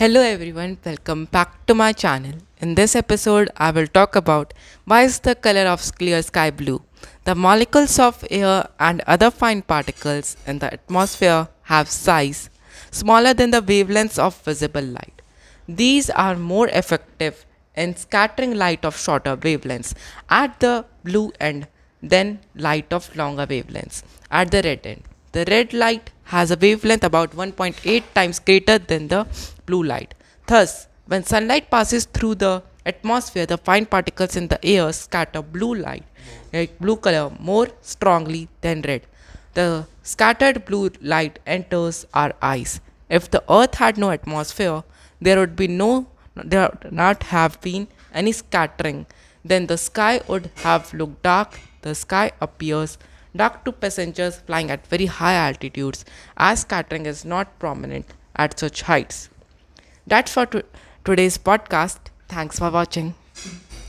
Hello everyone, welcome back to my channel. In this episode, I will talk about why is the color of clear sky blue. The molecules of air and other fine particles in the atmosphere have size smaller than the wavelengths of visible light. These are more effective in scattering light of shorter wavelengths at the blue end than light of longer wavelengths at the red end. The red light has a wavelength about 1.8 times greater than the blue light. Thus, when sunlight passes through the atmosphere, the fine particles in the air scatter blue light, like blue color, more strongly than red. The scattered blue light enters our eyes. If the earth had no atmosphere, there would be no there would not have been any scattering. Then the sky would have looked dark. The sky appears dark to passengers flying at very high altitudes as scattering is not prominent at such heights. That's for to- today's podcast. Thanks for watching.